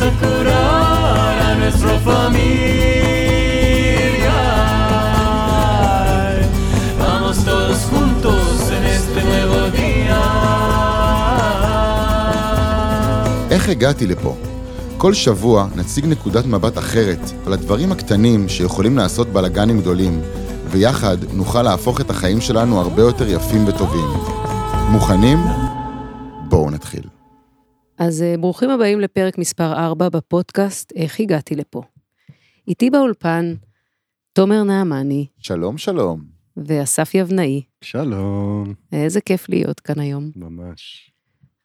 a curar a nuestra familia. Vamos todos juntos en este nuevo día. איך הגעתי לפה? כל שבוע נציג נקודת מבט אחרת על הדברים הקטנים שיכולים לעשות בלאגנים גדולים, ויחד נוכל להפוך את החיים שלנו הרבה יותר יפים וטובים. מוכנים? בואו נתחיל. אז אה, ברוכים הבאים לפרק מספר 4 בפודקאסט איך הגעתי לפה. איתי באולפן תומר נעמני שלום שלום. ואסף יבנאי. שלום, איזה כיף להיות כאן היום. ממש.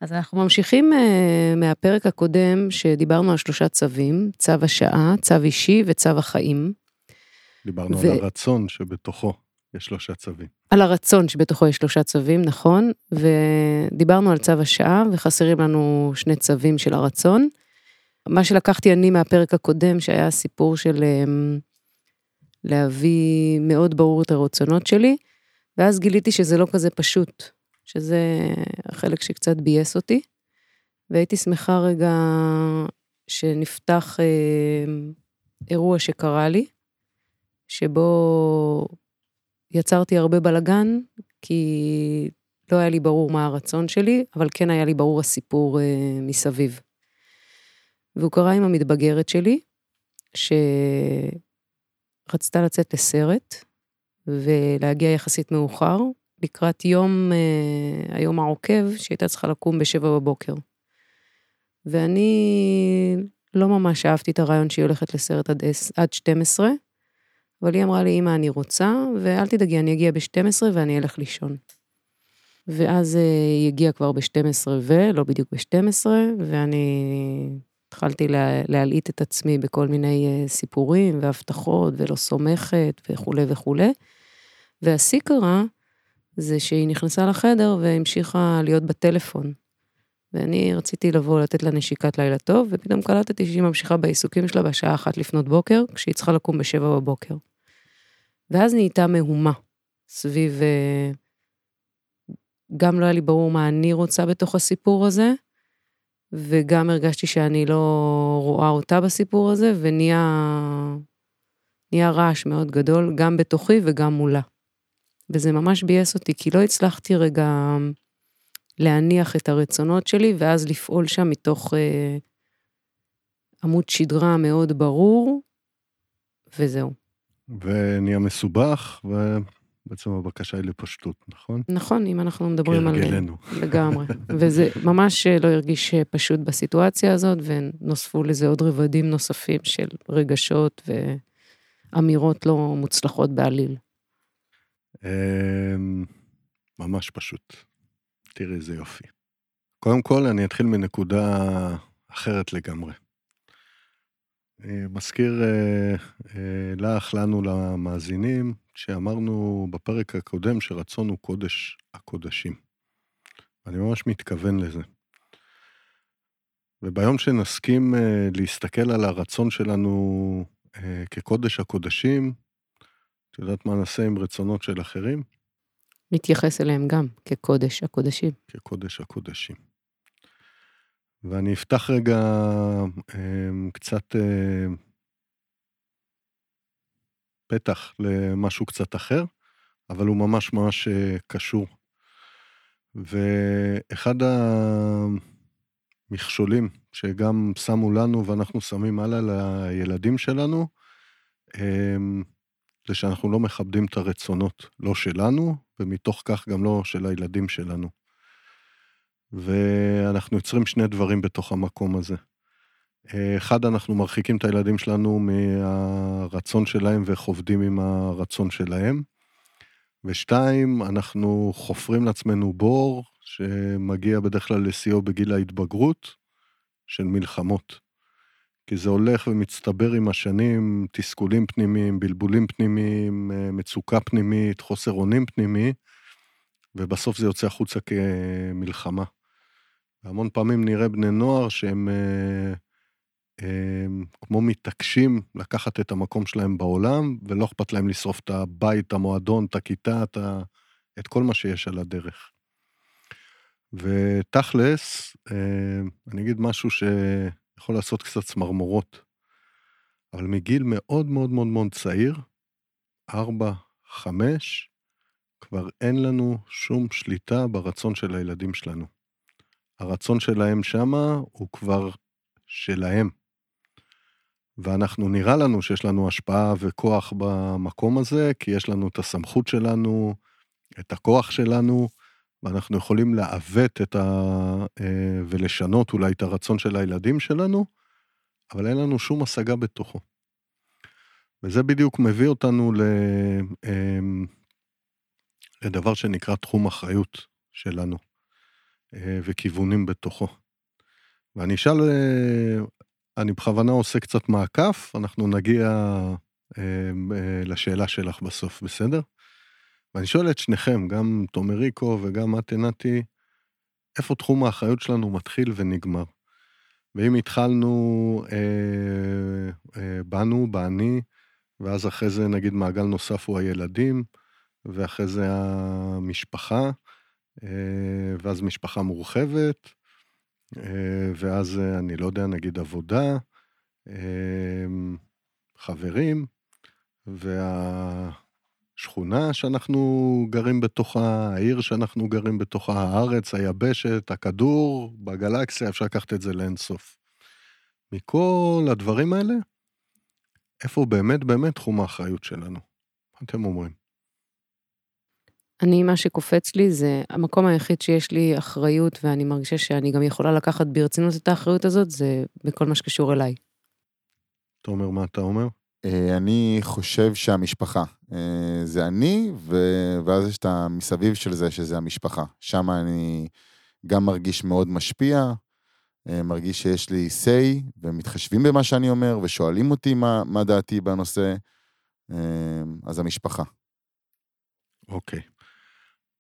אז אנחנו ממשיכים uh, מהפרק הקודם שדיברנו על שלושה צווים, צו השעה, צו אישי וצו החיים. דיברנו ו- על הרצון שבתוכו יש שלושה צווים. על הרצון שבתוכו יש שלושה צווים, נכון, ודיברנו על צו השעה וחסרים לנו שני צווים של הרצון. מה שלקחתי אני מהפרק הקודם שהיה הסיפור של אמ, להביא מאוד ברור את הרצונות שלי, ואז גיליתי שזה לא כזה פשוט, שזה החלק שקצת ביאס אותי, והייתי שמחה רגע שנפתח אמ, אירוע שקרה לי, שבו יצרתי הרבה בלגן, כי לא היה לי ברור מה הרצון שלי, אבל כן היה לי ברור הסיפור אה, מסביב. והוא קרה עם המתבגרת שלי, שרצתה לצאת לסרט, ולהגיע יחסית מאוחר, לקראת יום, אה, היום העוקב, שהייתה צריכה לקום בשבע בבוקר. ואני לא ממש אהבתי את הרעיון שהיא הולכת לסרט עד, עד 12, אבל היא אמרה לי, אמא, אני רוצה, ואל תדאגי, אני אגיע ב-12 ואני אלך לישון. ואז אה, היא הגיעה כבר ב-12 ולא בדיוק ב-12, ואני התחלתי לה, להלעיט את עצמי בכל מיני אה, סיפורים והבטחות, ולא סומכת וכולי וכולי. והשיא קרה, זה שהיא נכנסה לחדר והמשיכה להיות בטלפון. ואני רציתי לבוא לתת לה נשיקת לילה טוב, ופתאום קלטתי שהיא ממשיכה בעיסוקים שלה בשעה אחת לפנות בוקר, כשהיא צריכה לקום בשבע בבוקר. ואז נהייתה מהומה סביב... אה, גם לא היה לי ברור מה אני רוצה בתוך הסיפור הזה, וגם הרגשתי שאני לא רואה אותה בסיפור הזה, ונהיה נהיה רעש מאוד גדול, גם בתוכי וגם מולה. וזה ממש ביאס אותי, כי לא הצלחתי רגע להניח את הרצונות שלי, ואז לפעול שם מתוך אה, עמוד שדרה מאוד ברור, וזהו. ונהיה מסובך, ובעצם הבקשה היא לפשטות, נכון? נכון, אם אנחנו מדברים על... כהרגלנו. לגמרי. וזה ממש לא הרגיש פשוט בסיטואציה הזאת, ונוספו לזה עוד רבדים נוספים של רגשות ואמירות לא מוצלחות בעליל. אמ, ממש פשוט. תראי איזה יופי. קודם כל, אני אתחיל מנקודה אחרת לגמרי. אה, מזכיר אה, אה, לך, לנו, למאזינים, שאמרנו בפרק הקודם שרצון הוא קודש הקודשים. אני ממש מתכוון לזה. וביום שנסכים להסתכל על הרצון שלנו כקודש הקודשים, את יודעת מה נעשה עם רצונות של אחרים? נתייחס אליהם גם כקודש הקודשים. כקודש הקודשים. ואני אפתח רגע אה, קצת אה, פתח למשהו קצת אחר, אבל הוא ממש ממש אה, קשור. ואחד המכשולים שגם שמו לנו ואנחנו שמים הלאה לילדים שלנו, אה, זה שאנחנו לא מכבדים את הרצונות, לא שלנו, ומתוך כך גם לא של הילדים שלנו. ואנחנו יוצרים שני דברים בתוך המקום הזה. אחד, אנחנו מרחיקים את הילדים שלנו מהרצון שלהם וחובדים עם הרצון שלהם. ושתיים, אנחנו חופרים לעצמנו בור שמגיע בדרך כלל לשיאו בגיל ההתבגרות של מלחמות. כי זה הולך ומצטבר עם השנים, תסכולים פנימיים, בלבולים פנימיים, מצוקה פנימית, חוסר אונים פנימי, ובסוף זה יוצא החוצה כמלחמה. והמון פעמים נראה בני נוער שהם אה, אה, כמו מתעקשים לקחת את המקום שלהם בעולם, ולא אכפת להם לשרוף את הבית, המועדון, את הכיתה, את, ה, את כל מה שיש על הדרך. ותכלס, אה, אני אגיד משהו יכול לעשות קצת צמרמורות. אבל מגיל מאוד מאוד מאוד מאוד צעיר, ארבע, חמש, כבר אין לנו שום שליטה ברצון של הילדים שלנו. הרצון שלהם שמה הוא כבר שלהם. ואנחנו, נראה לנו שיש לנו השפעה וכוח במקום הזה, כי יש לנו את הסמכות שלנו, את הכוח שלנו, ואנחנו יכולים לעוות את ה... אה, ולשנות אולי את הרצון של הילדים שלנו, אבל אין לנו שום השגה בתוכו. וזה בדיוק מביא אותנו ל... אמ, לדבר שנקרא תחום אחריות שלנו, אה, וכיוונים בתוכו. ואני אשאל, אה, אני בכוונה עושה קצת מעקף, אנחנו נגיע לשאלה שלך בסוף, בסדר? ואני שואל את שניכם, גם תומריקו וגם את, עינתי, איפה תחום האחריות שלנו מתחיל ונגמר? ואם התחלנו אה, אה, בנו, באני, ואז אחרי זה נגיד מעגל נוסף הוא הילדים, ואחרי זה המשפחה, אה, ואז משפחה מורחבת, אה, ואז אה, אני לא יודע, נגיד עבודה, אה, חברים, וה... השכונה שאנחנו גרים בתוכה, העיר שאנחנו גרים בתוכה, הארץ, היבשת, הכדור, בגלקסיה, אפשר לקחת את זה לאינסוף. מכל הדברים האלה, איפה באמת באמת תחום האחריות שלנו? מה אתם אומרים? אני, מה שקופץ לי זה המקום היחיד שיש לי אחריות ואני מרגישה שאני גם יכולה לקחת ברצינות את האחריות הזאת, זה בכל מה שקשור אליי. תומר, מה אתה אומר? אה, אני חושב שהמשפחה. אה, זה אני, ו... ואז יש את המסביב של זה, שזה המשפחה. שם אני גם מרגיש מאוד משפיע, אה, מרגיש שיש לי say, ומתחשבים במה שאני אומר, ושואלים אותי מה, מה דעתי בנושא, אז המשפחה. אוקיי. Okay.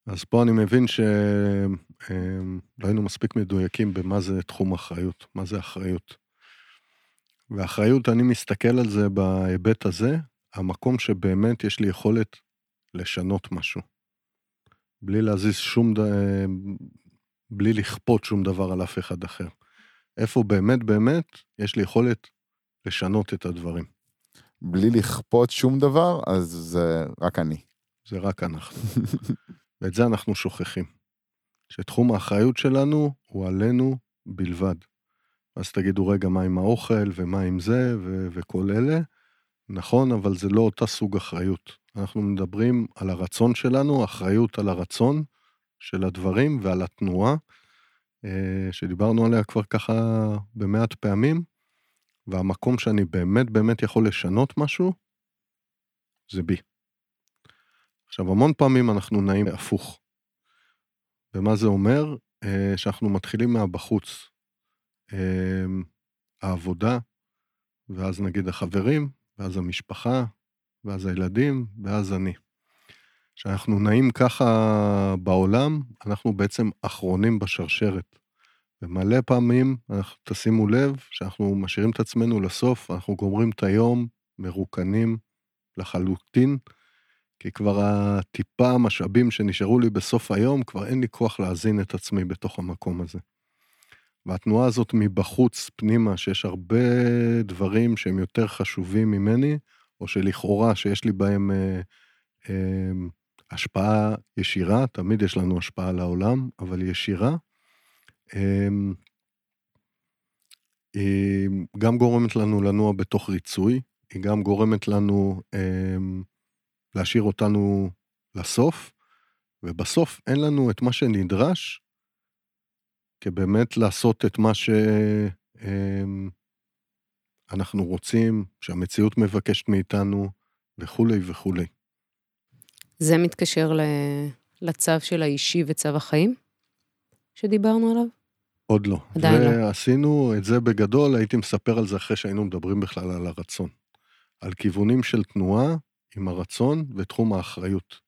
אז פה אני מבין שלא היינו מספיק מדויקים במה זה תחום אחריות, מה זה אחריות. ואחריות, אני מסתכל על זה בהיבט הזה, המקום שבאמת יש לי יכולת לשנות משהו. בלי להזיז שום, ד... בלי לכפות שום דבר על אף אחד אחר. איפה באמת באמת יש לי יכולת לשנות את הדברים. בלי לכפות שום דבר, אז זה רק אני. זה רק אנחנו. ואת זה אנחנו שוכחים. שתחום האחריות שלנו הוא עלינו בלבד. אז תגידו, רגע, מה עם האוכל, ומה עם זה, ו- וכל אלה. נכון, אבל זה לא אותה סוג אחריות. אנחנו מדברים על הרצון שלנו, אחריות על הרצון של הדברים ועל התנועה, אה, שדיברנו עליה כבר ככה במעט פעמים, והמקום שאני באמת באמת יכול לשנות משהו, זה בי. עכשיו, המון פעמים אנחנו נעים הפוך. ומה זה אומר? אה, שאנחנו מתחילים מהבחוץ. אמ, העבודה, ואז נגיד החברים, ואז המשפחה, ואז הילדים, ואז אני. כשאנחנו נעים ככה בעולם, אנחנו בעצם אחרונים בשרשרת. ומלא פעמים, אנחנו, תשימו לב, שאנחנו משאירים את עצמנו לסוף, אנחנו גומרים את היום מרוקנים לחלוטין, כי כבר הטיפה המשאבים שנשארו לי בסוף היום, כבר אין לי כוח להזין את עצמי בתוך המקום הזה. והתנועה הזאת מבחוץ פנימה, שיש הרבה דברים שהם יותר חשובים ממני, או שלכאורה שיש לי בהם אה, אה, השפעה ישירה, תמיד יש לנו השפעה על העולם, אבל ישירה, אה, היא גם גורמת לנו לנוע בתוך ריצוי, היא גם גורמת לנו אה, להשאיר אותנו לסוף, ובסוף אין לנו את מה שנדרש כבאמת לעשות את מה שאנחנו אמ, רוצים, שהמציאות מבקשת מאיתנו, וכולי וכולי. זה מתקשר לצו של האישי וצו החיים שדיברנו עליו? עוד לא. עדיין לא. ועשינו את זה בגדול, הייתי מספר על זה אחרי שהיינו מדברים בכלל על הרצון. על כיוונים של תנועה עם הרצון ותחום האחריות.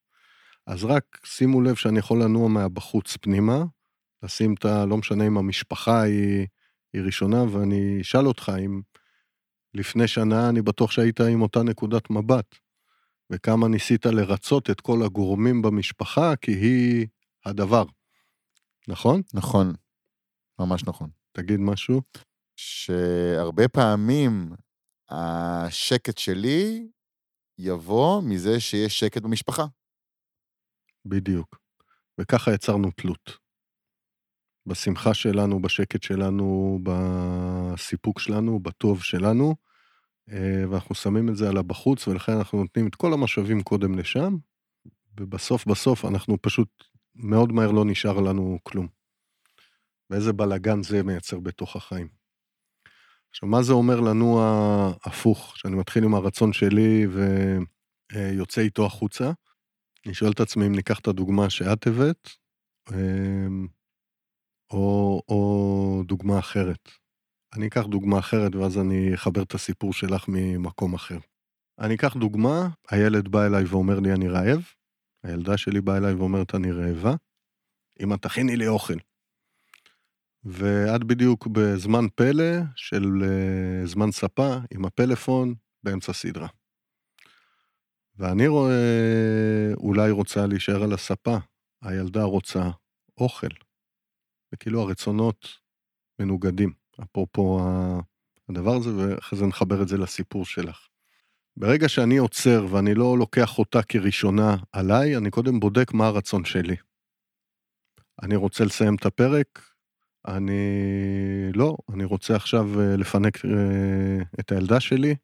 אז רק שימו לב שאני יכול לנוע מהבחוץ פנימה, לשים את ה... לא משנה אם המשפחה היא, היא ראשונה, ואני אשאל אותך אם לפני שנה אני בטוח שהיית עם אותה נקודת מבט, וכמה ניסית לרצות את כל הגורמים במשפחה, כי היא הדבר. נכון? נכון, ממש נכון. תגיד משהו. שהרבה פעמים השקט שלי יבוא מזה שיש שקט במשפחה. בדיוק. וככה יצרנו תלות. בשמחה שלנו, בשקט שלנו, בסיפוק שלנו, בטוב שלנו, אה, ואנחנו שמים את זה על הבחוץ, ולכן אנחנו נותנים את כל המשאבים קודם לשם, ובסוף בסוף אנחנו פשוט, מאוד מהר לא נשאר לנו כלום. ואיזה בלאגן זה מייצר בתוך החיים. עכשיו, מה זה אומר לנו ההפוך, שאני מתחיל עם הרצון שלי ויוצא איתו החוצה? אני שואל את עצמי אם ניקח את הדוגמה שאת הבאת, אמ, או, או דוגמה אחרת. אני אקח דוגמה אחרת ואז אני אחבר את הסיפור שלך ממקום אחר. אני אקח דוגמה, הילד בא אליי ואומר לי אני רעב, הילדה שלי באה אליי ואומרת אני רעבה, אמא תכיני לי אוכל. ואת בדיוק בזמן פלא של uh, זמן ספה עם הפלאפון באמצע סדרה. ואני רואה, אולי רוצה להישאר על הספה, הילדה רוצה אוכל. וכאילו הרצונות מנוגדים, אפרופו הדבר הזה, ואחרי זה נחבר את זה לסיפור שלך. ברגע שאני עוצר ואני לא לוקח אותה כראשונה עליי, אני קודם בודק מה הרצון שלי. אני רוצה לסיים את הפרק, אני לא, אני רוצה עכשיו אה, לפנק אה, את הילדה שלי,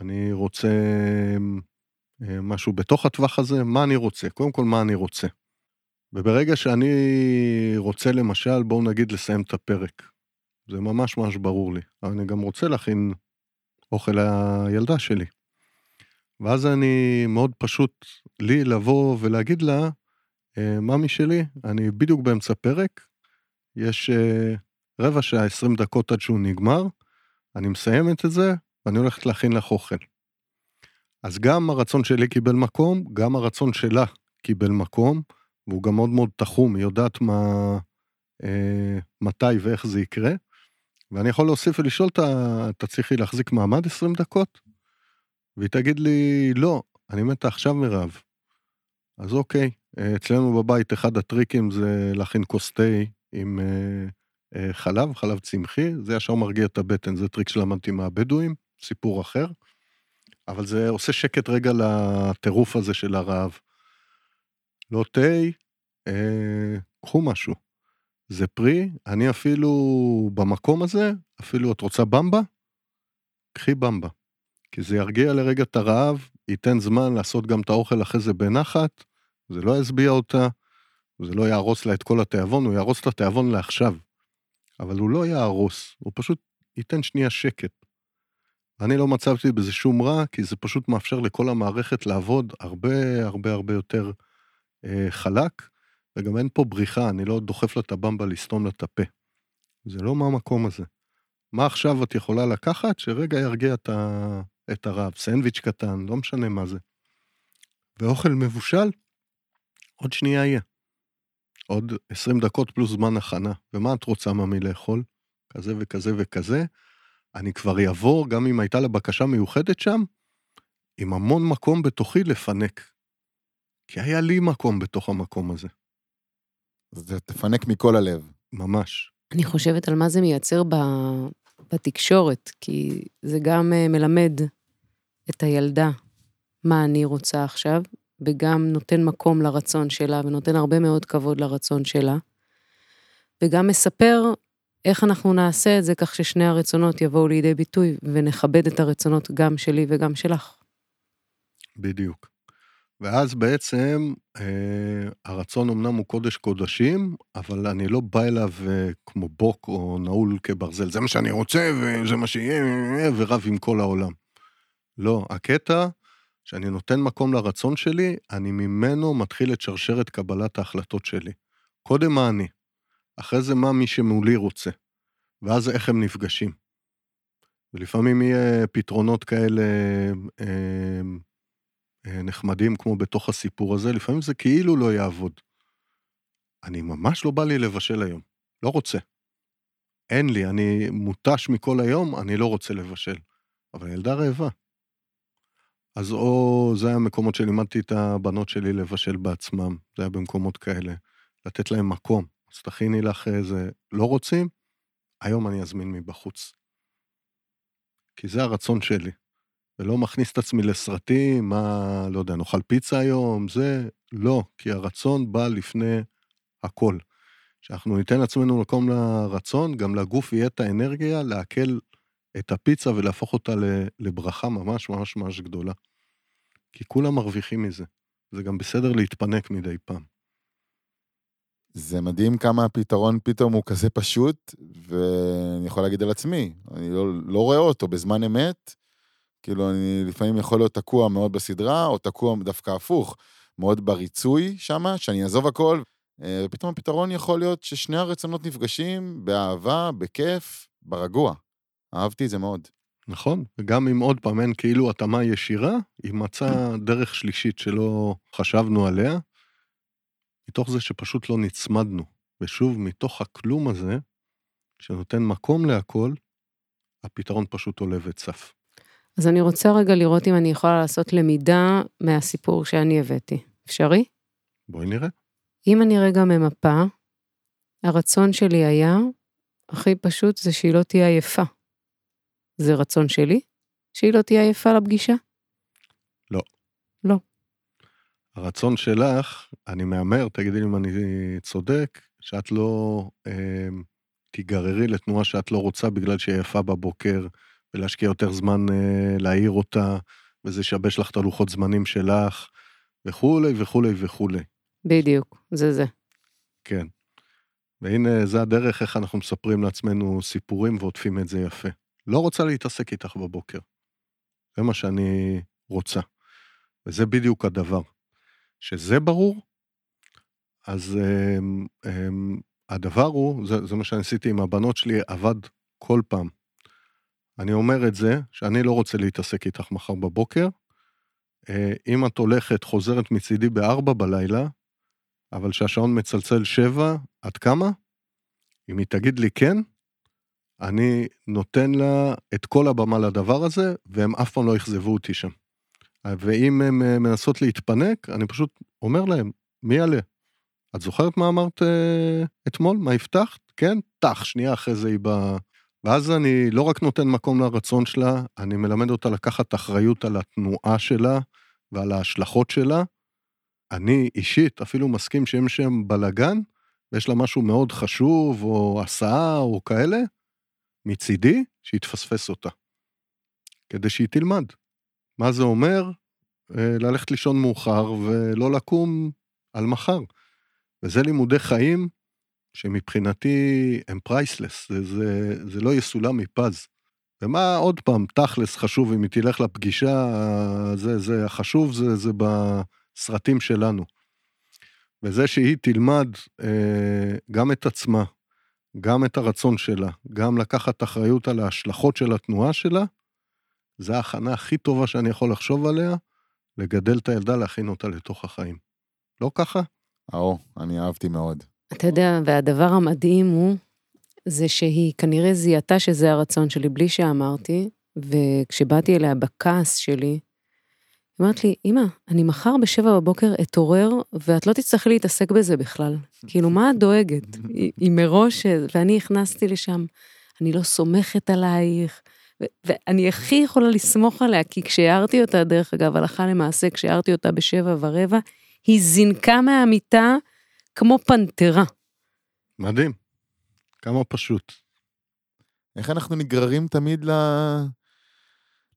אני רוצה אה, משהו בתוך הטווח הזה, מה אני רוצה? קודם כל, מה אני רוצה. וברגע שאני רוצה למשל, בואו נגיד לסיים את הפרק. זה ממש ממש ברור לי. אני גם רוצה להכין אוכל לילדה שלי. ואז אני, מאוד פשוט לי לבוא ולהגיד לה, ממי שלי, אני בדיוק באמצע פרק, יש uh, רבע שעה, 20 דקות עד שהוא נגמר, אני מסיימת את זה, ואני הולכת להכין לך אוכל. אז גם הרצון שלי קיבל מקום, גם הרצון שלה קיבל מקום, והוא גם מאוד מאוד תחום, היא יודעת מה, אה, מתי ואיך זה יקרה. ואני יכול להוסיף ולשאול אותה, אתה צריכי להחזיק מעמד 20 דקות? והיא תגיד לי, לא, אני מתה עכשיו מרעב. אז אוקיי, אצלנו בבית אחד הטריקים זה להכין כוס תה עם אה, אה, חלב, חלב צמחי, זה ישר מרגיע את הבטן, זה טריק שלמדתי מהבדואים, סיפור אחר. אבל זה עושה שקט רגע לטירוף הזה של הרעב. לא תה, אה, קחו משהו. זה פרי, אני אפילו במקום הזה, אפילו את רוצה במבה? קחי במבה. כי זה ירגיע לרגע את הרעב, ייתן זמן לעשות גם את האוכל אחרי זה בנחת, זה לא ישביע אותה, זה לא יהרוס לה את כל התיאבון, הוא יהרוס את התיאבון לעכשיו. אבל הוא לא יהרוס, הוא פשוט ייתן שנייה שקט. אני לא מצבתי בזה שום רע, כי זה פשוט מאפשר לכל המערכת לעבוד הרבה הרבה הרבה יותר אה, חלק, וגם אין פה בריחה, אני לא דוחף לה את הבמבה לסתום לה את הפה. זה לא מהמקום הזה. מה עכשיו את יכולה לקחת שרגע ירגיע את, ה... את הרעב? סנדוויץ' קטן, לא משנה מה זה. ואוכל מבושל, עוד שנייה יהיה. עוד 20 דקות פלוס זמן הכנה. ומה את רוצה ממי לאכול? כזה וכזה וכזה. אני כבר אעבור, גם אם הייתה לה בקשה מיוחדת שם, עם המון מקום בתוכי לפנק. כי היה לי מקום בתוך המקום הזה. זה תפנק מכל הלב. ממש. אני חושבת על מה זה מייצר ב... בתקשורת, כי זה גם אה, מלמד את הילדה מה אני רוצה עכשיו, וגם נותן מקום לרצון שלה, ונותן הרבה מאוד כבוד לרצון שלה, וגם מספר איך אנחנו נעשה את זה כך ששני הרצונות יבואו לידי ביטוי, ונכבד את הרצונות גם שלי וגם שלך. בדיוק. ואז בעצם אה, הרצון אמנם הוא קודש קודשים, אבל אני לא בא אליו אה, כמו בוק או נעול כברזל, זה מה שאני רוצה וזה מה שיהיה, ורב עם כל העולם. לא, הקטע שאני נותן מקום לרצון שלי, אני ממנו מתחיל את שרשרת קבלת ההחלטות שלי. קודם מה אני, אחרי זה מה מי שמולי רוצה, ואז איך הם נפגשים. ולפעמים יהיה פתרונות כאלה אה, אה, נחמדים כמו בתוך הסיפור הזה, לפעמים זה כאילו לא יעבוד. אני ממש לא בא לי לבשל היום, לא רוצה. אין לי, אני מותש מכל היום, אני לא רוצה לבשל. אבל ילדה רעבה. אז או זה היה מקומות שלימדתי את הבנות שלי לבשל בעצמם, זה היה במקומות כאלה, לתת להם מקום. אז תכיני לך איזה, לא רוצים? היום אני אזמין מבחוץ. כי זה הרצון שלי. ולא מכניס את עצמי לסרטים, מה, לא יודע, נאכל פיצה היום, זה, לא, כי הרצון בא לפני הכל. שאנחנו ניתן לעצמנו מקום לרצון, גם לגוף יהיה את האנרגיה לעכל את הפיצה ולהפוך אותה לברכה ממש ממש ממש גדולה. כי כולם מרוויחים מזה. זה גם בסדר להתפנק מדי פעם. זה מדהים כמה הפתרון פתאום הוא כזה פשוט, ואני יכול להגיד על עצמי, אני לא, לא רואה אותו בזמן אמת. כאילו, אני לפעמים יכול להיות תקוע מאוד בסדרה, או תקוע דווקא הפוך, מאוד בריצוי שמה, שאני אעזוב הכל, אה, ופתאום הפתרון יכול להיות ששני הרצונות נפגשים באהבה, בכיף, ברגוע. אהבתי את זה מאוד. נכון, וגם אם עוד פעם אין כאילו התאמה ישירה, היא מצאה דרך שלישית שלא חשבנו עליה, מתוך זה שפשוט לא נצמדנו. ושוב, מתוך הכלום הזה, שנותן מקום להכל, הפתרון פשוט עולה וצף. אז אני רוצה רגע לראות אם אני יכולה לעשות למידה מהסיפור שאני הבאתי. אפשרי? בואי נראה. אם אני רגע ממפה, הרצון שלי היה, הכי פשוט זה שהיא לא תהיה עייפה. זה רצון שלי? שהיא לא תהיה עייפה לפגישה? לא. לא. הרצון שלך, אני מהמר, תגידי לי אם אני צודק, שאת לא אה, תיגררי לתנועה שאת לא רוצה בגלל שהיא יפה בבוקר, ולהשקיע יותר זמן אה, להעיר אותה, וזה ישבש לך את הלוחות זמנים שלך, וכולי וכולי וכולי. בדיוק, זה זה. כן. והנה, זה הדרך איך אנחנו מספרים לעצמנו סיפורים ועוטפים את זה יפה. לא רוצה להתעסק איתך בבוקר. זה מה שאני רוצה. וזה בדיוק הדבר. שזה ברור, אז um, um, הדבר הוא, זה, זה מה שאני עשיתי עם הבנות שלי, עבד כל פעם. אני אומר את זה, שאני לא רוצה להתעסק איתך מחר בבוקר. אה, אם את הולכת, חוזרת מצידי בארבע בלילה, אבל שהשעון מצלצל שבע, עד כמה? אם היא תגיד לי כן, אני נותן לה את כל הבמה לדבר הזה, והם אף פעם לא אכזבו אותי שם. ואם הן אה, מנסות להתפנק, אני פשוט אומר להם, מי יעלה? את זוכרת מה אמרת uh, אתמול? מה הבטחת? כן? טח, שנייה אחרי זה היא באה. ואז אני לא רק נותן מקום לרצון שלה, אני מלמד אותה לקחת אחריות על התנועה שלה ועל ההשלכות שלה. אני אישית אפילו מסכים שאם שם בלאגן, ויש לה משהו מאוד חשוב, או הסעה, או כאלה, מצידי, שיתפספס אותה. כדי שהיא תלמד. מה זה אומר? אה, ללכת לישון מאוחר ולא לקום על מחר. וזה לימודי חיים שמבחינתי הם פרייסלס, זה, זה, זה לא יסולם מפז. ומה עוד פעם, תכלס חשוב, אם היא תלך לפגישה, זה, זה החשוב, זה, זה בסרטים שלנו. וזה שהיא תלמד אה, גם את עצמה, גם את הרצון שלה, גם לקחת אחריות על ההשלכות של התנועה שלה, זה ההכנה הכי טובה שאני יכול לחשוב עליה, לגדל את הילדה, להכין אותה לתוך החיים. לא ככה? או, אני אהבתי מאוד. אתה יודע, והדבר המדהים הוא, זה שהיא כנראה זיהתה שזה הרצון שלי בלי שאמרתי, וכשבאתי אליה בכעס שלי, היא אמרת לי, אמא, אני מחר בשבע בבוקר אתעורר, ואת לא תצטרכי להתעסק בזה בכלל. כאילו, מה את דואגת? היא מראש, ואני הכנסתי לשם, אני לא סומכת עלייך, ואני הכי יכולה לסמוך עליה, כי כשהערתי אותה, דרך אגב, הלכה למעשה, כשהערתי אותה בשבע ורבע, היא זינקה מהמיטה כמו פנתרה. מדהים. כמה פשוט. איך אנחנו נגררים תמיד ל...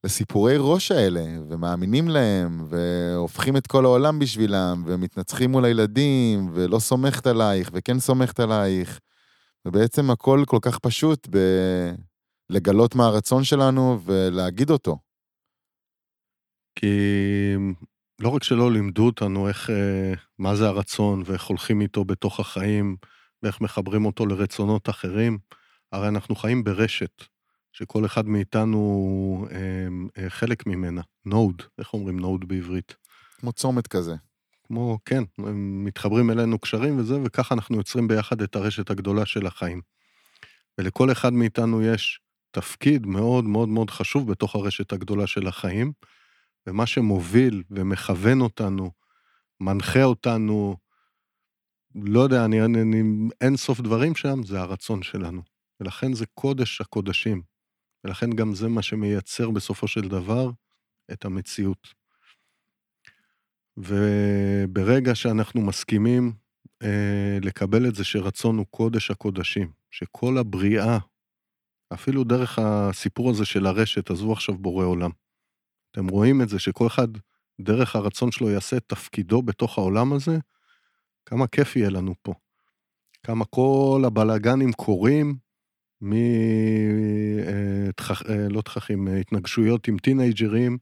לסיפורי ראש האלה, ומאמינים להם, והופכים את כל העולם בשבילם, ומתנצחים מול הילדים, ולא סומכת עלייך, וכן סומכת עלייך. ובעצם הכל כל כך פשוט ב... לגלות מה הרצון שלנו ולהגיד אותו. כי לא רק שלא לימדו אותנו איך, אה, מה זה הרצון ואיך הולכים איתו בתוך החיים ואיך מחברים אותו לרצונות אחרים, הרי אנחנו חיים ברשת, שכל אחד מאיתנו אה, אה, חלק ממנה, node, איך אומרים node בעברית? כמו צומת כזה. כמו, כן, הם מתחברים אלינו קשרים וזה, וככה אנחנו יוצרים ביחד את הרשת הגדולה של החיים. ולכל אחד מאיתנו יש תפקיד מאוד מאוד מאוד חשוב בתוך הרשת הגדולה של החיים, ומה שמוביל ומכוון אותנו, מנחה אותנו, לא יודע, אני, אני, אין סוף דברים שם, זה הרצון שלנו. ולכן זה קודש הקודשים. ולכן גם זה מה שמייצר בסופו של דבר את המציאות. וברגע שאנחנו מסכימים אה, לקבל את זה שרצון הוא קודש הקודשים, שכל הבריאה, אפילו דרך הסיפור הזה של הרשת, עזבו עכשיו בורא עולם. אתם רואים את זה שכל אחד, דרך הרצון שלו יעשה את תפקידו בתוך העולם הזה, כמה כיף יהיה לנו פה. כמה כל הבלאגנים קורים, מ... אה, תכח... אה, לא תככים, אה, התנגשויות עם טינג'רים,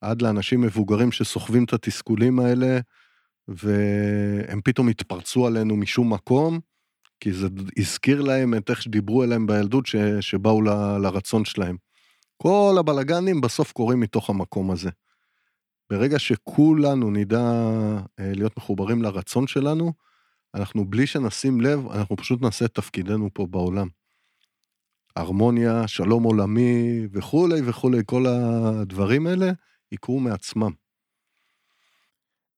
עד לאנשים מבוגרים שסוחבים את התסכולים האלה, והם פתאום התפרצו עלינו משום מקום, כי זה הזכיר להם את איך שדיברו אליהם בילדות, ש... שבאו ל... לרצון שלהם. כל הבלגנים בסוף קורים מתוך המקום הזה. ברגע שכולנו נדע להיות מחוברים לרצון שלנו, אנחנו בלי שנשים לב, אנחנו פשוט נעשה את תפקידנו פה בעולם. הרמוניה, שלום עולמי וכולי וכולי, כל הדברים האלה יקרו מעצמם.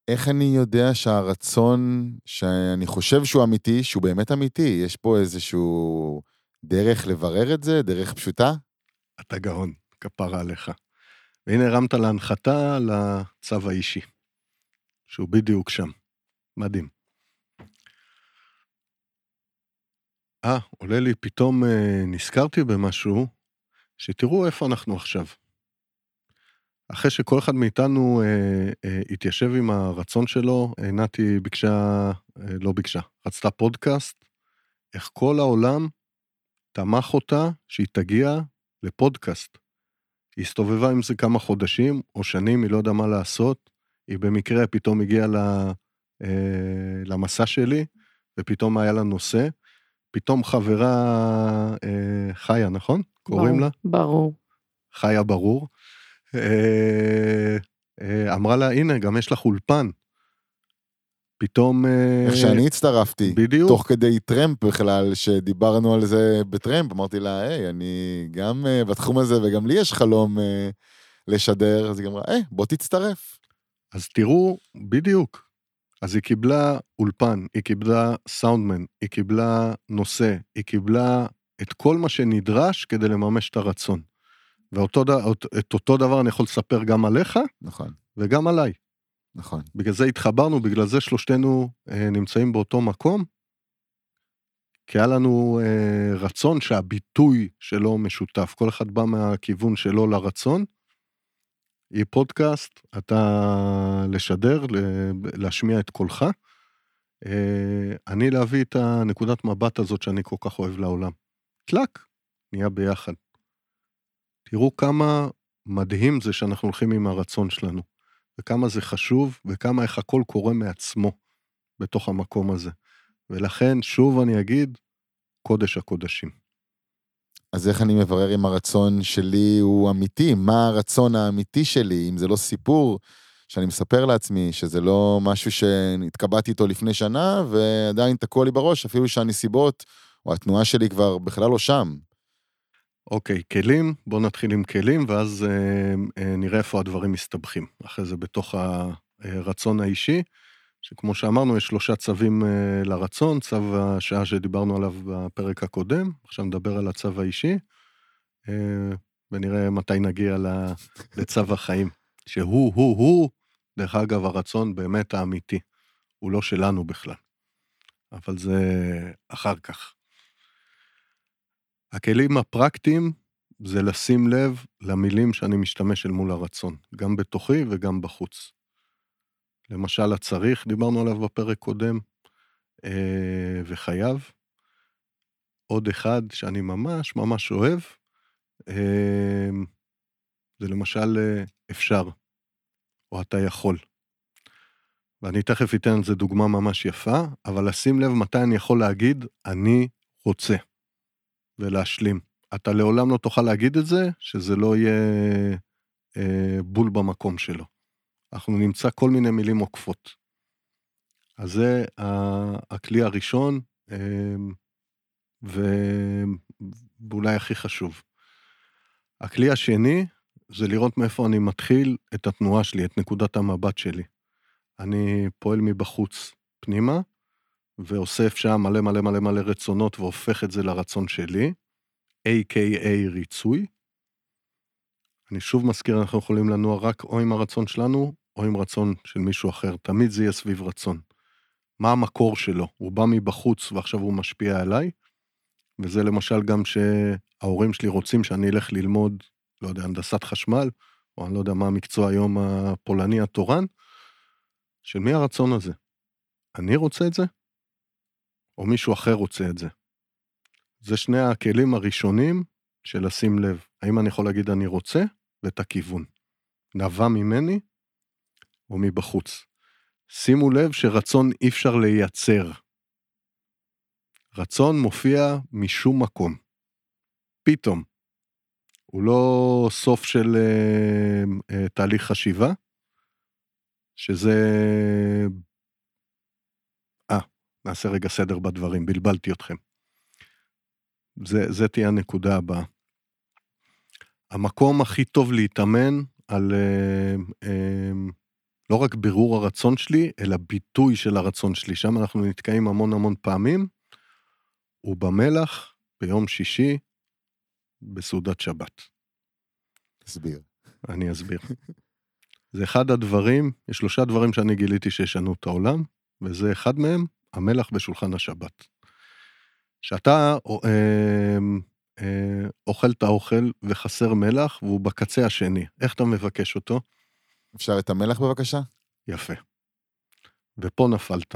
איך אני יודע שהרצון שאני חושב שהוא אמיתי, שהוא באמת אמיתי? יש פה איזשהו דרך לברר את זה? דרך פשוטה? אתה גאון, כפרה עליך. והנה הרמת להנחתה לצו האישי, שהוא בדיוק שם. מדהים. אה, עולה לי, פתאום אה, נזכרתי במשהו, שתראו איפה אנחנו עכשיו. אחרי שכל אחד מאיתנו אה, אה, התיישב עם הרצון שלו, אה, נתי ביקשה, אה, לא ביקשה, רצתה פודקאסט, איך כל העולם תמך אותה שהיא תגיע לפודקאסט. היא הסתובבה עם זה כמה חודשים או שנים, היא לא יודע מה לעשות, היא במקרה פתאום הגיעה ל, אה, למסע שלי, ופתאום היה לה נושא. פתאום חברה אה, חיה, נכון? קוראים ברור, לה? ברור. חיה ברור. אה, אה, אמרה לה, הנה, גם יש לך אולפן. פתאום... אה, איך שאני הצטרפתי. בדיוק. תוך כדי טרמפ בכלל, שדיברנו על זה בטרמפ, אמרתי לה, היי, אני גם אה, בתחום הזה, וגם לי יש חלום אה, לשדר, אז היא אמרה, היי, בוא תצטרף. אז תראו, בדיוק. אז היא קיבלה אולפן, היא קיבלה סאונדמן, היא קיבלה נושא, היא קיבלה את כל מה שנדרש כדי לממש את הרצון. ואת אותו דבר אני יכול לספר גם עליך, נכון, וגם עליי. נכון. בגלל זה התחברנו, בגלל זה שלושתנו אה, נמצאים באותו מקום, כי היה לנו אה, רצון שהביטוי שלו משותף, כל אחד בא מהכיוון שלו לרצון. היא פודקאסט, אתה לשדר, להשמיע את קולך. אה, אני להביא את הנקודת מבט הזאת שאני כל כך אוהב לעולם. טלאק, נהיה ביחד. תראו כמה מדהים זה שאנחנו הולכים עם הרצון שלנו, וכמה זה חשוב, וכמה איך הכל קורה מעצמו בתוך המקום הזה. ולכן, שוב אני אגיד, קודש הקודשים. אז איך אני מברר אם הרצון שלי הוא אמיתי? מה הרצון האמיתי שלי? אם זה לא סיפור שאני מספר לעצמי, שזה לא משהו שהתקבעתי איתו לפני שנה, ועדיין תקוע לי בראש, אפילו שהנסיבות או התנועה שלי כבר בכלל לא שם. אוקיי, כלים, בואו נתחיל עם כלים, ואז אה, אה, נראה איפה הדברים מסתבכים. אחרי זה בתוך הרצון האישי, שכמו שאמרנו, יש שלושה צווים אה, לרצון, צו השעה שדיברנו עליו בפרק הקודם, עכשיו נדבר על הצו האישי, אה, ונראה מתי נגיע לצו החיים, שהוא, הוא, הוא, דרך אגב, הרצון באמת האמיתי, הוא לא שלנו בכלל, אבל זה אחר כך. הכלים הפרקטיים זה לשים לב למילים שאני משתמש אל מול הרצון, גם בתוכי וגם בחוץ. למשל, הצריך, דיברנו עליו בפרק קודם, אה, וחייב. עוד אחד שאני ממש ממש אוהב, אה, זה למשל אה, אפשר, או אתה יכול. ואני תכף אתן על זה דוגמה ממש יפה, אבל לשים לב מתי אני יכול להגיד, אני רוצה, ולהשלים. אתה לעולם לא תוכל להגיד את זה, שזה לא יהיה אה, בול במקום שלו. אנחנו נמצא כל מיני מילים עוקפות. אז זה הכלי הראשון, אמ, ואולי הכי חשוב. הכלי השני זה לראות מאיפה אני מתחיל את התנועה שלי, את נקודת המבט שלי. אני פועל מבחוץ פנימה, ואוסף שם מלא מלא מלא מלא רצונות והופך את זה לרצון שלי, A.K.A ריצוי. אני שוב מזכיר, אנחנו יכולים לנוע רק או עם הרצון שלנו, או עם רצון של מישהו אחר. תמיד זה יהיה סביב רצון. מה המקור שלו? הוא בא מבחוץ ועכשיו הוא משפיע עליי, וזה למשל גם שההורים שלי רוצים שאני אלך ללמוד, לא יודע, הנדסת חשמל, או אני לא יודע מה המקצוע היום הפולני התורן, של מי הרצון הזה? אני רוצה את זה? או מישהו אחר רוצה את זה? זה שני הכלים הראשונים של לשים לב. האם אני יכול להגיד אני רוצה, ואת הכיוון. נבע ממני או מבחוץ. שימו לב שרצון אי אפשר לייצר. רצון מופיע משום מקום. פתאום. הוא לא סוף של אה, אה, תהליך חשיבה, שזה... אה, נעשה רגע סדר בדברים, בלבלתי אתכם. זה, זה תהיה הנקודה הבאה. המקום הכי טוב להתאמן על אה, אה, לא רק בירור הרצון שלי, אלא ביטוי של הרצון שלי. שם אנחנו נתקעים המון המון פעמים, הוא במלח, ביום שישי, בסעודת שבת. תסביר. אני אסביר. זה אחד הדברים, יש שלושה דברים שאני גיליתי שישנו את העולם, וזה אחד מהם, המלח בשולחן השבת. כשאתה אה, אה, אוכל את האוכל וחסר מלח, והוא בקצה השני, איך אתה מבקש אותו? אפשר את המלח בבקשה? יפה. ופה נפלת.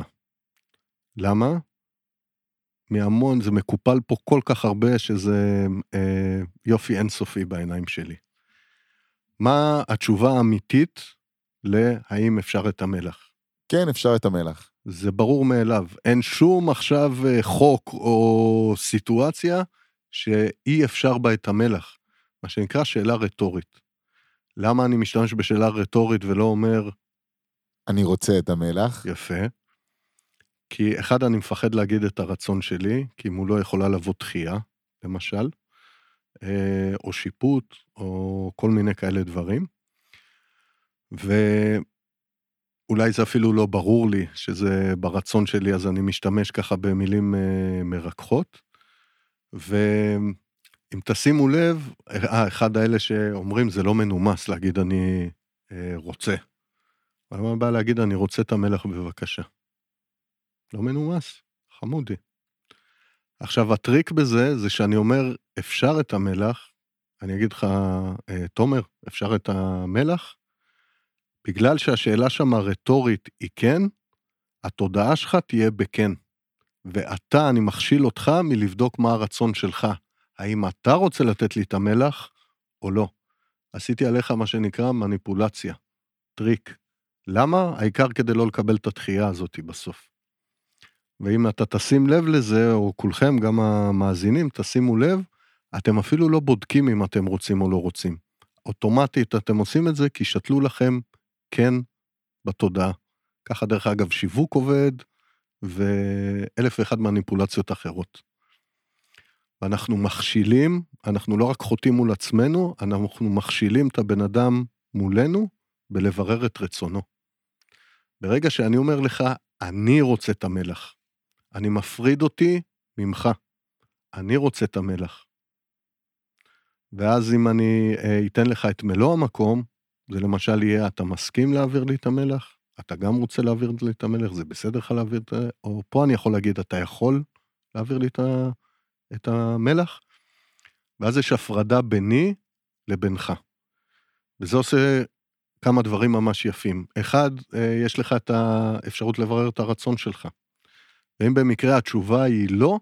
למה? מהמון, זה מקופל פה כל כך הרבה שזה אה, יופי אינסופי בעיניים שלי. מה התשובה האמיתית להאם אפשר את המלח? כן, אפשר את המלח. זה ברור מאליו. אין שום עכשיו אה, חוק או סיטואציה שאי אפשר בה את המלח. מה שנקרא שאלה רטורית. למה אני משתמש בשאלה רטורית ולא אומר... אני רוצה את המלח. יפה. כי אחד, אני מפחד להגיד את הרצון שלי, כי מולו יכולה לבוא דחייה, למשל, אה, או שיפוט, או כל מיני כאלה דברים. ואולי זה אפילו לא ברור לי שזה ברצון שלי, אז אני משתמש ככה במילים אה, מרככות. ואם תשימו לב, אה, אחד האלה שאומרים, זה לא מנומס להגיד אני אה, רוצה. אבל מה הבעיה להגיד אני רוצה את המלח בבקשה? לא מנומס, חמודי. עכשיו, הטריק בזה, זה שאני אומר, אפשר את המלח, אני אגיד לך, אה, תומר, אפשר את המלח? בגלל שהשאלה שם הרטורית היא כן, התודעה שלך תהיה בכן. ואתה, אני מכשיל אותך מלבדוק מה הרצון שלך. האם אתה רוצה לתת לי את המלח או לא? עשיתי עליך מה שנקרא מניפולציה, טריק. למה? העיקר כדי לא לקבל את התחייה הזאת בסוף. ואם אתה תשים לב לזה, או כולכם, גם המאזינים, תשימו לב, אתם אפילו לא בודקים אם אתם רוצים או לא רוצים. אוטומטית אתם עושים את זה כי שתלו לכם כן בתודעה. ככה דרך אגב שיווק עובד, ואלף ואחד מניפולציות אחרות. ואנחנו מכשילים, אנחנו לא רק חוטאים מול עצמנו, אנחנו מכשילים את הבן אדם מולנו בלברר את רצונו. ברגע שאני אומר לך, אני רוצה את המלח, אני מפריד אותי ממך, אני רוצה את המלח. ואז אם אני אה, אתן לך את מלוא המקום, זה למשל יהיה, אתה מסכים להעביר לי את המלח? אתה גם רוצה להעביר לי את המלך, זה בסדר לך להעביר את ה... או פה אני יכול להגיד, אתה יכול להעביר לי את, ה... את המלח? ואז יש הפרדה ביני לבינך. וזה עושה כמה דברים ממש יפים. אחד, אה, יש לך את האפשרות לברר את הרצון שלך. ואם במקרה התשובה היא לא,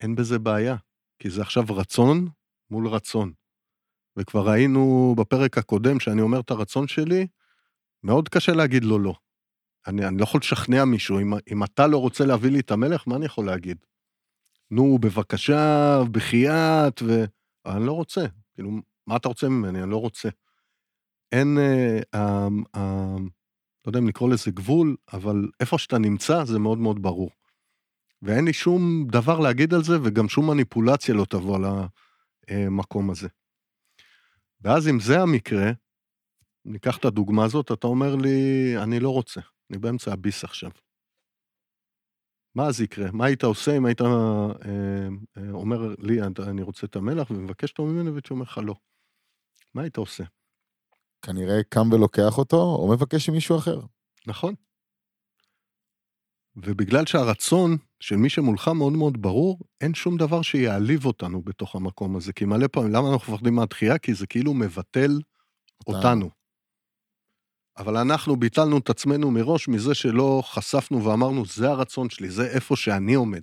אין בזה בעיה, כי זה עכשיו רצון מול רצון. וכבר ראינו בפרק הקודם שאני אומר את הרצון שלי, מאוד קשה להגיד לו לא. אני, אני לא יכול לשכנע מישהו, אם, אם אתה לא רוצה להביא לי את המלך, מה אני יכול להגיד? נו, בבקשה, בחייאת, ו... אני לא רוצה. כאילו, מה אתה רוצה ממני? אני לא רוצה. אין, אה, אה, לא יודע אם לקרוא לזה גבול, אבל איפה שאתה נמצא זה מאוד מאוד ברור. ואין לי שום דבר להגיד על זה, וגם שום מניפולציה לא תבוא על המקום הזה. ואז אם זה המקרה, ניקח את הדוגמה הזאת, אתה אומר לי, אני לא רוצה, אני באמצע הביס עכשיו. מה אז יקרה? מה היית עושה אם היית אה, אה, אומר לי, אני רוצה את המלח, ומבקש אותו ממנו, אומר לך לא. מה היית עושה? כנראה קם ולוקח אותו, או מבקש ממישהו אחר. נכון. ובגלל שהרצון של מי שמולך מאוד מאוד ברור, אין שום דבר שיעליב אותנו בתוך המקום הזה. כי מלא פעמים, למה אנחנו מפחדים מהתחייה? כי זה כאילו מבטל אותנו. אבל אנחנו ביטלנו את עצמנו מראש מזה שלא חשפנו ואמרנו, זה הרצון שלי, זה איפה שאני עומד.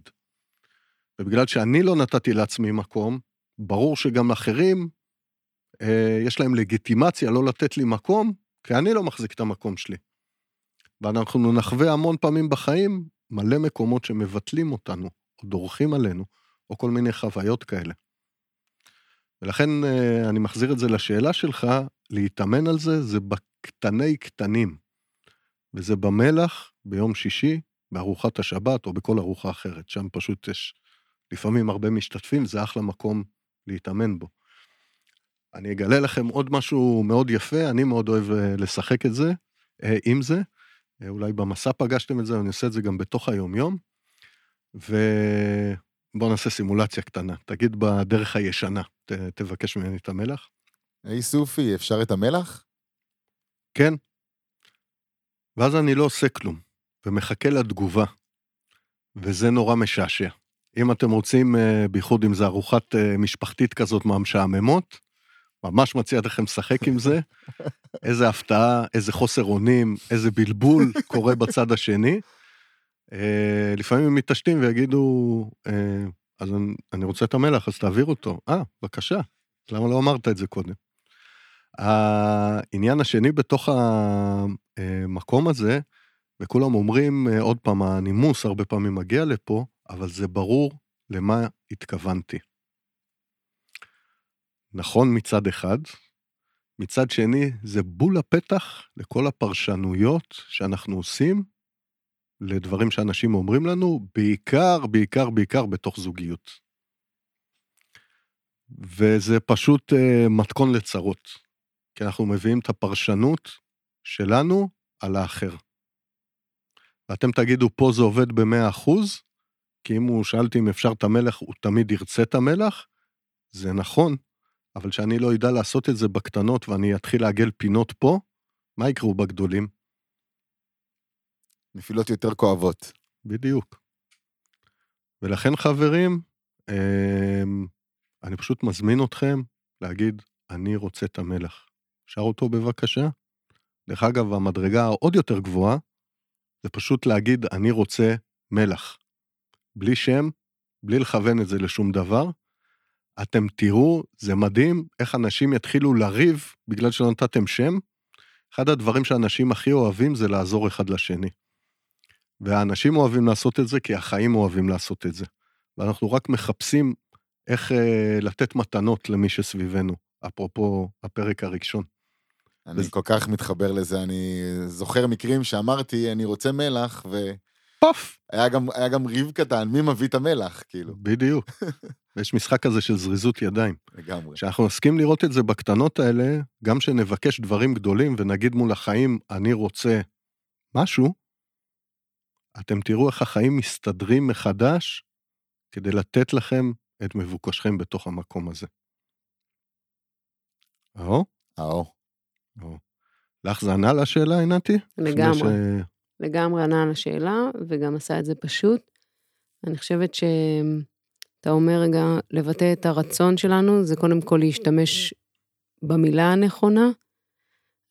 ובגלל שאני לא נתתי לעצמי מקום, ברור שגם אחרים, אה, יש להם לגיטימציה לא לתת לי מקום, כי אני לא מחזיק את המקום שלי. ואנחנו נחווה המון פעמים בחיים מלא מקומות שמבטלים אותנו, או דורכים עלינו, או כל מיני חוויות כאלה. ולכן אה, אני מחזיר את זה לשאלה שלך, להתאמן על זה, זה בקטני קטנים. וזה במלח, ביום שישי, בארוחת השבת, או בכל ארוחה אחרת. שם פשוט יש לפעמים הרבה משתתפים, זה אחלה מקום להתאמן בו. אני אגלה לכם עוד משהו מאוד יפה, אני מאוד אוהב אה, לשחק את זה, אה, עם זה. אולי במסע פגשתם את זה, אני עושה את זה גם בתוך היומיום. ובואו נעשה סימולציה קטנה. תגיד בדרך הישנה, ת, תבקש ממני את המלח. היי סופי, אפשר את המלח? כן. ואז אני לא עושה כלום, ומחכה לתגובה. וזה נורא משעשע. אם אתם רוצים, אה, בייחוד אם זו ארוחת אה, משפחתית כזאת מהמשעממות, ממש מציע לכם לשחק עם זה. איזה הפתעה, איזה חוסר אונים, איזה בלבול קורה בצד השני. אה, לפעמים הם מתעשתים ויגידו, אז אני, אני רוצה את המלח, אז תעביר אותו. אה, בבקשה, למה לא אמרת את זה קודם? העניין השני בתוך המקום הזה, וכולם אומרים, אה, עוד פעם, הנימוס הרבה פעמים מגיע לפה, אבל זה ברור למה התכוונתי. נכון מצד אחד, מצד שני, זה בול הפתח לכל הפרשנויות שאנחנו עושים לדברים שאנשים אומרים לנו, בעיקר, בעיקר, בעיקר בתוך זוגיות. וזה פשוט uh, מתכון לצרות, כי אנחנו מביאים את הפרשנות שלנו על האחר. ואתם תגידו, פה זה עובד ב-100%, כי אם הוא שאלתי אם אפשר את המלח, הוא תמיד ירצה את המלח, זה נכון, אבל שאני לא אדע לעשות את זה בקטנות ואני אתחיל לעגל פינות פה, מה יקרו בגדולים? נפילות יותר כואבות. בדיוק. ולכן, חברים, אמ, אני פשוט מזמין אתכם להגיד, אני רוצה את המלח. שר אותו בבקשה. דרך אגב, המדרגה העוד יותר גבוהה, זה פשוט להגיד, אני רוצה מלח. בלי שם, בלי לכוון את זה לשום דבר, אתם תראו, זה מדהים איך אנשים יתחילו לריב בגלל שלא נתתם שם. אחד הדברים שאנשים הכי אוהבים זה לעזור אחד לשני. והאנשים אוהבים לעשות את זה כי החיים אוהבים לעשות את זה. ואנחנו רק מחפשים איך אה, לתת מתנות למי שסביבנו, אפרופו הפרק הראשון. אני. כל כך מתחבר לזה, אני זוכר מקרים שאמרתי, אני רוצה מלח, ו... פוף. היה גם, היה גם ריב קטן, מי מביא את המלח, כאילו. בדיוק. ויש משחק כזה של זריזות ידיים. לגמרי. כשאנחנו נסכים לראות את זה בקטנות האלה, גם שנבקש דברים גדולים ונגיד מול החיים, אני רוצה משהו, אתם תראו איך החיים מסתדרים מחדש כדי לתת לכם את מבוקשכם בתוך המקום הזה. אהו? אהו. לך זה ענה לשאלה, עינתי? לגמרי. ש... לגמרי ענה על השאלה, וגם עשה את זה פשוט. אני חושבת שאתה אומר רגע, לבטא את הרצון שלנו, זה קודם כל להשתמש במילה הנכונה.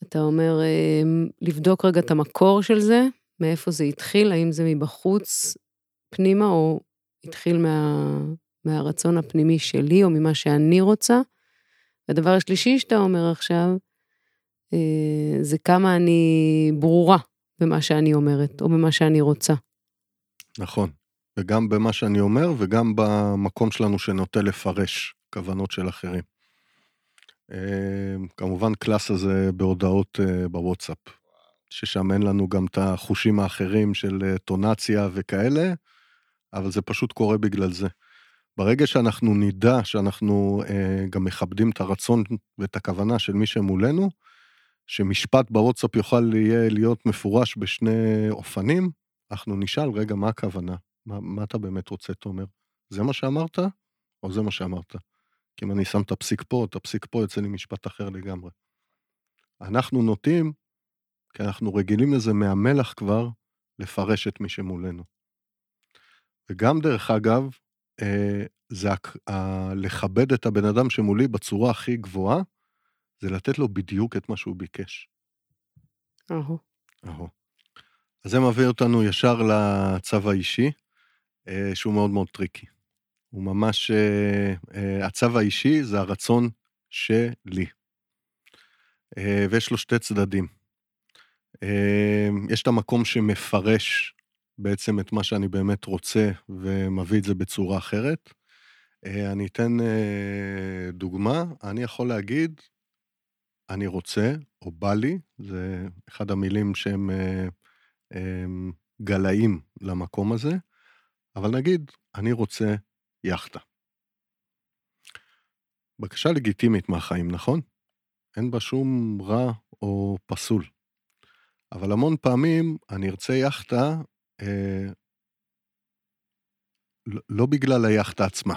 אתה אומר, אמ, לבדוק רגע את המקור של זה, מאיפה זה התחיל, האם זה מבחוץ פנימה, או התחיל מה, מהרצון הפנימי שלי, או ממה שאני רוצה. והדבר השלישי שאתה אומר עכשיו, זה כמה אני ברורה במה שאני אומרת, או במה שאני רוצה. נכון, וגם במה שאני אומר, וגם במקום שלנו שנוטה לפרש כוונות של אחרים. אה, כמובן קלאס הזה בהודעות אה, בוואטסאפ, ששם אין לנו גם את החושים האחרים של אה, טונציה וכאלה, אבל זה פשוט קורה בגלל זה. ברגע שאנחנו נדע שאנחנו אה, גם מכבדים את הרצון ואת הכוונה של מי שמולנו, שמשפט בוואטסאפ יוכל יהיה להיות מפורש בשני אופנים, אנחנו נשאל, רגע, מה הכוונה? מה, מה אתה באמת רוצה, תומר? זה מה שאמרת, או זה מה שאמרת? כי אם אני שם את הפסיק פה, את הפסיק פה, יוצא לי משפט אחר לגמרי. אנחנו נוטים, כי אנחנו רגילים לזה מהמלח כבר, לפרש את מי שמולנו. וגם, דרך אגב, אה, זה לכבד את הבן אדם שמולי בצורה הכי גבוהה, זה לתת לו בדיוק את מה שהוא ביקש. אהו. אהו. אז זה מביא אותנו ישר לצו האישי, אה, שהוא מאוד מאוד tricky. הוא ממש, אה, אה, הצו האישי זה הרצון שלי. ויש לו שתי צדדים. יש את המקום שמפרש בעצם את מה שאני באמת רוצה ומביא את זה בצורה אחרת. אני אתן דוגמה, אני יכול להגיד, אני רוצה, או בא לי, זה אחד המילים שהם אה, אה, גלאים למקום הזה, אבל נגיד, אני רוצה יאכטה. בקשה לגיטימית מהחיים, נכון? אין בה שום רע או פסול. אבל המון פעמים אני ארצה יאכטה אה, לא- לא בגלל היאכטה עצמה.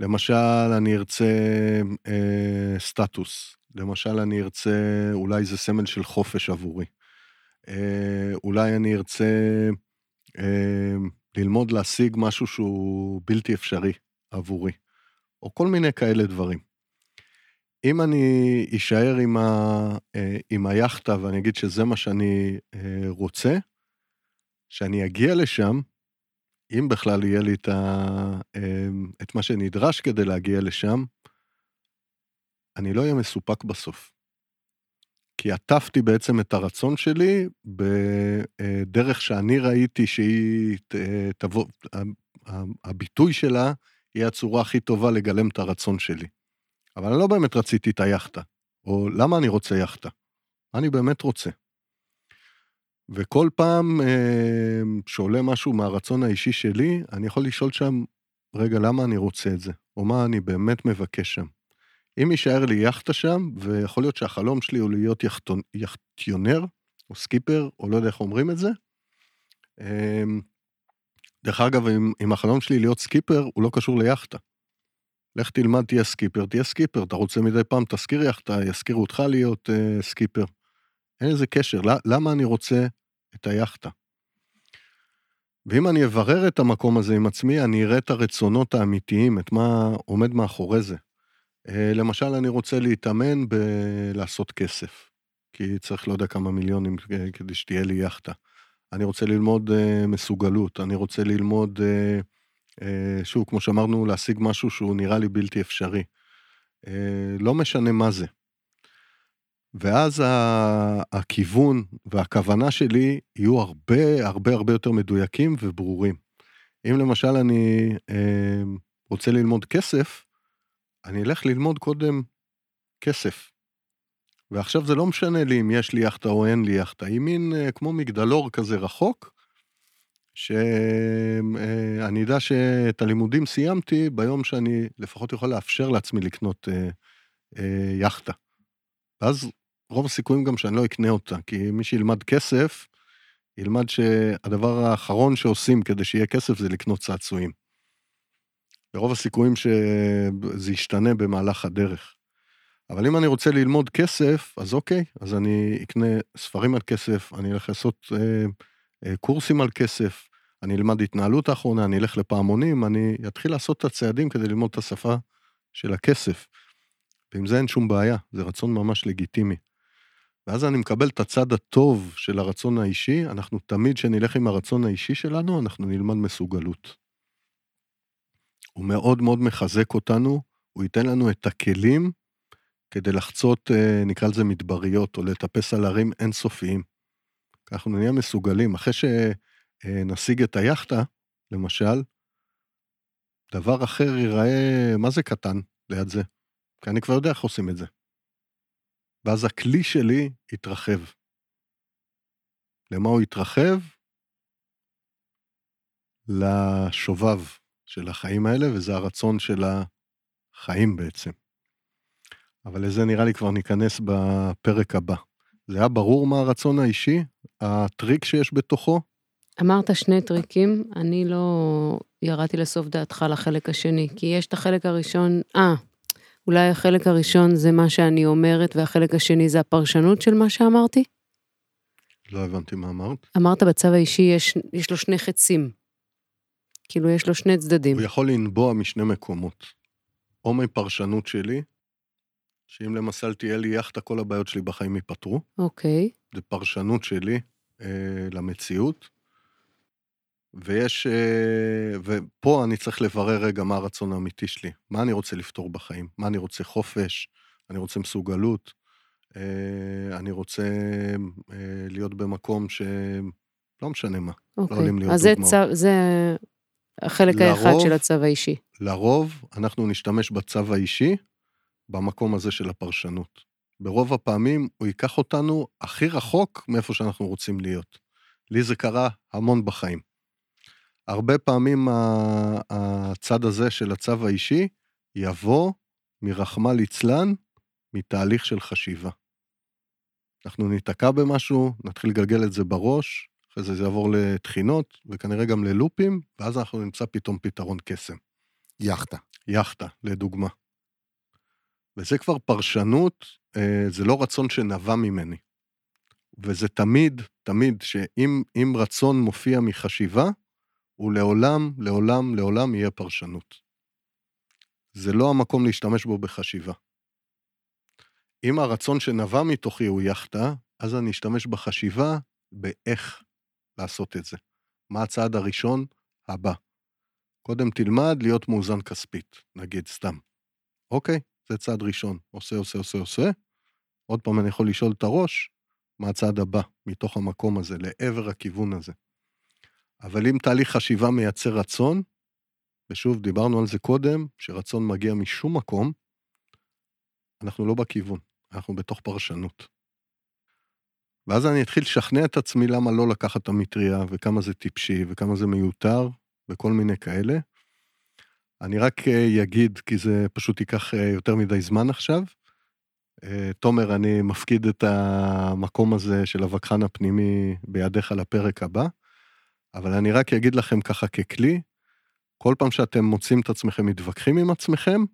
למשל, אני ארצה אה, סטטוס. למשל, אני ארצה, אולי זה סמל של חופש עבורי. אה, אולי אני ארצה אה, ללמוד להשיג משהו שהוא בלתי אפשרי עבורי, או כל מיני כאלה דברים. אם אני אשאר עם, ה, אה, עם היאכטה ואני אגיד שזה מה שאני אה, רוצה, שאני אגיע לשם, אם בכלל יהיה לי את, ה, אה, את מה שנדרש כדי להגיע לשם, אני לא אהיה מסופק בסוף. כי עטפתי בעצם את הרצון שלי בדרך שאני ראיתי שהיא ת- תבוא, הביטוי שלה יהיה הצורה הכי טובה לגלם את הרצון שלי. אבל אני לא באמת רציתי את היאכטה, או למה אני רוצה יאכטה? אני באמת רוצה? וכל פעם אה, שעולה משהו מהרצון האישי שלי, אני יכול לשאול שם, רגע, למה אני רוצה את זה? או מה אני באמת מבקש שם? אם יש לי יאכטה שם, ויכול להיות שהחלום שלי הוא להיות יאכטון, יאכטיונר, או סקיפר, או לא יודע איך אומרים את זה. אה, דרך אגב, אם, אם החלום שלי להיות סקיפר, הוא לא קשור ליאכטה. לך תלמד, תהיה סקיפר, תהיה סקיפר. אתה רוצה מדי פעם, תשכיר יאכטה, ישכירו אותך להיות אה, סקיפר. אין לזה קשר. למה אני רוצה את היאכטה? ואם אני אברר את המקום הזה עם עצמי, אני אראה את הרצונות האמיתיים, את מה עומד מאחורי זה. אה, למשל, אני רוצה להתאמן בלעשות כסף, כי צריך לא יודע כמה מיליונים אה, כדי שתהיה לי יאכטה. אני רוצה ללמוד אה, מסוגלות, אני רוצה ללמוד, אה, אה, שוב, כמו שאמרנו, להשיג משהו שהוא נראה לי בלתי אפשרי. אה, לא משנה מה זה. ואז ה- הכיוון והכוונה שלי יהיו הרבה הרבה הרבה יותר מדויקים וברורים. אם למשל אני אה, רוצה ללמוד כסף, אני אלך ללמוד קודם כסף. ועכשיו זה לא משנה לי אם יש לי יאכטה או אין לי יאכטה, היא מין אה, כמו מגדלור כזה רחוק, שאני אדע שאת הלימודים סיימתי ביום שאני לפחות יכול לאפשר לעצמי לקנות אה, אה, יאכטה. ואז רוב הסיכויים גם שאני לא אקנה אותה, כי מי שילמד כסף, ילמד שהדבר האחרון שעושים כדי שיהיה כסף זה לקנות צעצועים. ורוב הסיכויים שזה ישתנה במהלך הדרך. אבל אם אני רוצה ללמוד כסף, אז אוקיי, אז אני אקנה ספרים על כסף, אני אלך לעשות אה, אה, קורסים על כסף, אני אלמד התנהלות האחרונה, אני אלך לפעמונים, אני אתחיל לעשות את הצעדים כדי ללמוד את השפה של הכסף. ועם זה אין שום בעיה, זה רצון ממש לגיטימי. ואז אני מקבל את הצד הטוב של הרצון האישי, אנחנו תמיד, כשנלך עם הרצון האישי שלנו, אנחנו נלמד מסוגלות. הוא מאוד מאוד מחזק אותנו, הוא ייתן לנו את הכלים כדי לחצות, אה, נקרא לזה מדבריות, או לטפס על הרים אינסופיים. אנחנו נהיה מסוגלים. אחרי שנשיג את היאכטה, למשל, דבר אחר ייראה, מה זה קטן ליד זה? כי אני כבר יודע איך עושים את זה. ואז הכלי שלי יתרחב. למה הוא יתרחב? לשובב של החיים האלה, וזה הרצון של החיים בעצם. אבל לזה נראה לי כבר ניכנס בפרק הבא. זה היה ברור מה הרצון האישי? הטריק שיש בתוכו? אמרת שני טריקים, אני לא ירדתי לסוף דעתך לחלק השני, כי יש את החלק הראשון, אה, אולי החלק הראשון זה מה שאני אומרת, והחלק השני זה הפרשנות של מה שאמרתי? לא הבנתי מה אמרת. אמרת בצו האישי יש, יש לו שני חצים. כאילו, יש לו שני צדדים. הוא יכול לנבוע משני מקומות. או מפרשנות שלי, שאם למשל תהיה לי יאכטה, כל הבעיות שלי בחיים ייפתרו. אוקיי, זה פרשנות שלי אה, למציאות. ויש, אה, ופה אני צריך לברר רגע מה הרצון האמיתי שלי. מה אני רוצה לפתור בחיים? מה אני רוצה חופש? אני רוצה מסוגלות? אה, אני רוצה אה, להיות במקום ש... לא משנה מה. אוקיי. עולים לי עוד אז זה, דוגמאות. צו, זה החלק האחד לרוב- של הצו האישי. לרוב אנחנו נשתמש בצו האישי במקום הזה של הפרשנות. ברוב הפעמים הוא ייקח אותנו הכי רחוק מאיפה שאנחנו רוצים להיות. לי זה קרה המון בחיים. הרבה פעמים הצד הזה של הצו האישי יבוא מרחמה ליצלן, מתהליך של חשיבה. אנחנו ניתקע במשהו, נתחיל לגלגל את זה בראש, אחרי זה זה יעבור לתחינות, וכנראה גם ללופים, ואז אנחנו נמצא פתאום פתרון קסם. יאכטה. יאכטה, לדוגמה. וזה כבר פרשנות, אה, זה לא רצון שנבע ממני. וזה תמיד, תמיד, שאם אם רצון מופיע מחשיבה, הוא לעולם, לעולם, לעולם יהיה פרשנות. זה לא המקום להשתמש בו בחשיבה. אם הרצון שנבע מתוכי הוא יאכטה, אז אני אשתמש בחשיבה באיך לעשות את זה. מה הצעד הראשון הבא. קודם תלמד להיות מאוזן כספית, נגיד, סתם. אוקיי, זה צעד ראשון. עושה, עושה, עושה, עושה. עוד פעם אני יכול לשאול את הראש, מה הצעד הבא מתוך המקום הזה, לעבר הכיוון הזה. אבל אם תהליך חשיבה מייצר רצון, ושוב, דיברנו על זה קודם, שרצון מגיע משום מקום, אנחנו לא בכיוון, אנחנו בתוך פרשנות. ואז אני אתחיל לשכנע את עצמי למה לא לקחת את המטריה, וכמה זה טיפשי, וכמה זה מיותר, וכל מיני כאלה. אני רק אה, אגיד, כי זה פשוט ייקח אה, יותר מדי זמן עכשיו. אה, תומר, אני מפקיד את המקום הזה של הווכחן הפנימי בידיך לפרק הבא, אבל אני רק אגיד לכם ככה ככלי, כל פעם שאתם מוצאים את עצמכם מתווכחים עם עצמכם,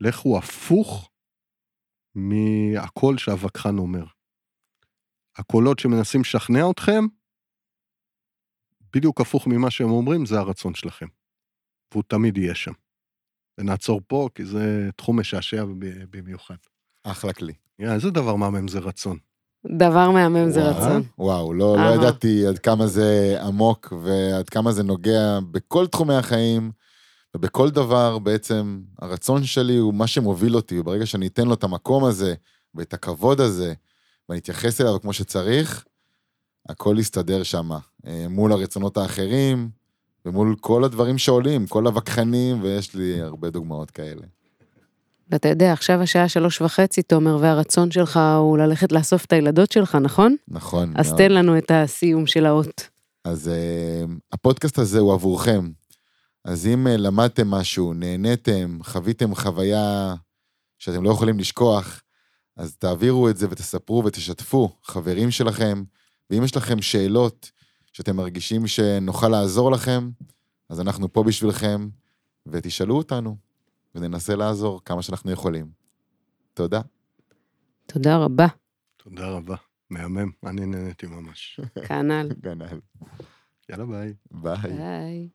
לכו הפוך מהקול שהווכחן אומר. הקולות שמנסים לשכנע אתכם, בדיוק הפוך ממה שהם אומרים, זה הרצון שלכם. והוא תמיד יהיה שם. ונעצור פה, כי זה תחום משעשע במיוחד. אחלה כלי. יא, איזה דבר מהמם זה רצון. דבר מהמם זה רצון. וואו, לא, לא. ידעתי עד כמה זה עמוק ועד כמה זה נוגע בכל תחומי החיים ובכל דבר בעצם הרצון שלי הוא מה שמוביל אותי, וברגע שאני אתן לו את המקום הזה ואת הכבוד הזה ואני אתייחס אליו כמו שצריך, הכל יסתדר שם מול הרצונות האחרים ומול כל הדברים שעולים, כל הווכחנים, ויש לי הרבה דוגמאות כאלה. ואתה יודע, עכשיו השעה שלוש וחצי, תומר, והרצון שלך הוא ללכת לאסוף את הילדות שלך, נכון? נכון. אז מאוד. תן לנו את הסיום של האות. אז uh, הפודקאסט הזה הוא עבורכם. אז אם uh, למדתם משהו, נהניתם, חוויתם חוויה שאתם לא יכולים לשכוח, אז תעבירו את זה ותספרו ותשתפו חברים שלכם, ואם יש לכם שאלות שאתם מרגישים שנוכל לעזור לכם, אז אנחנו פה בשבילכם, ותשאלו אותנו, וננסה לעזור כמה שאנחנו יכולים. תודה. תודה רבה, תודה רבה. מהמם, אני נהניתי ממש. כנ"ל. כנ"ל. יאללה ביי. ביי. ביי.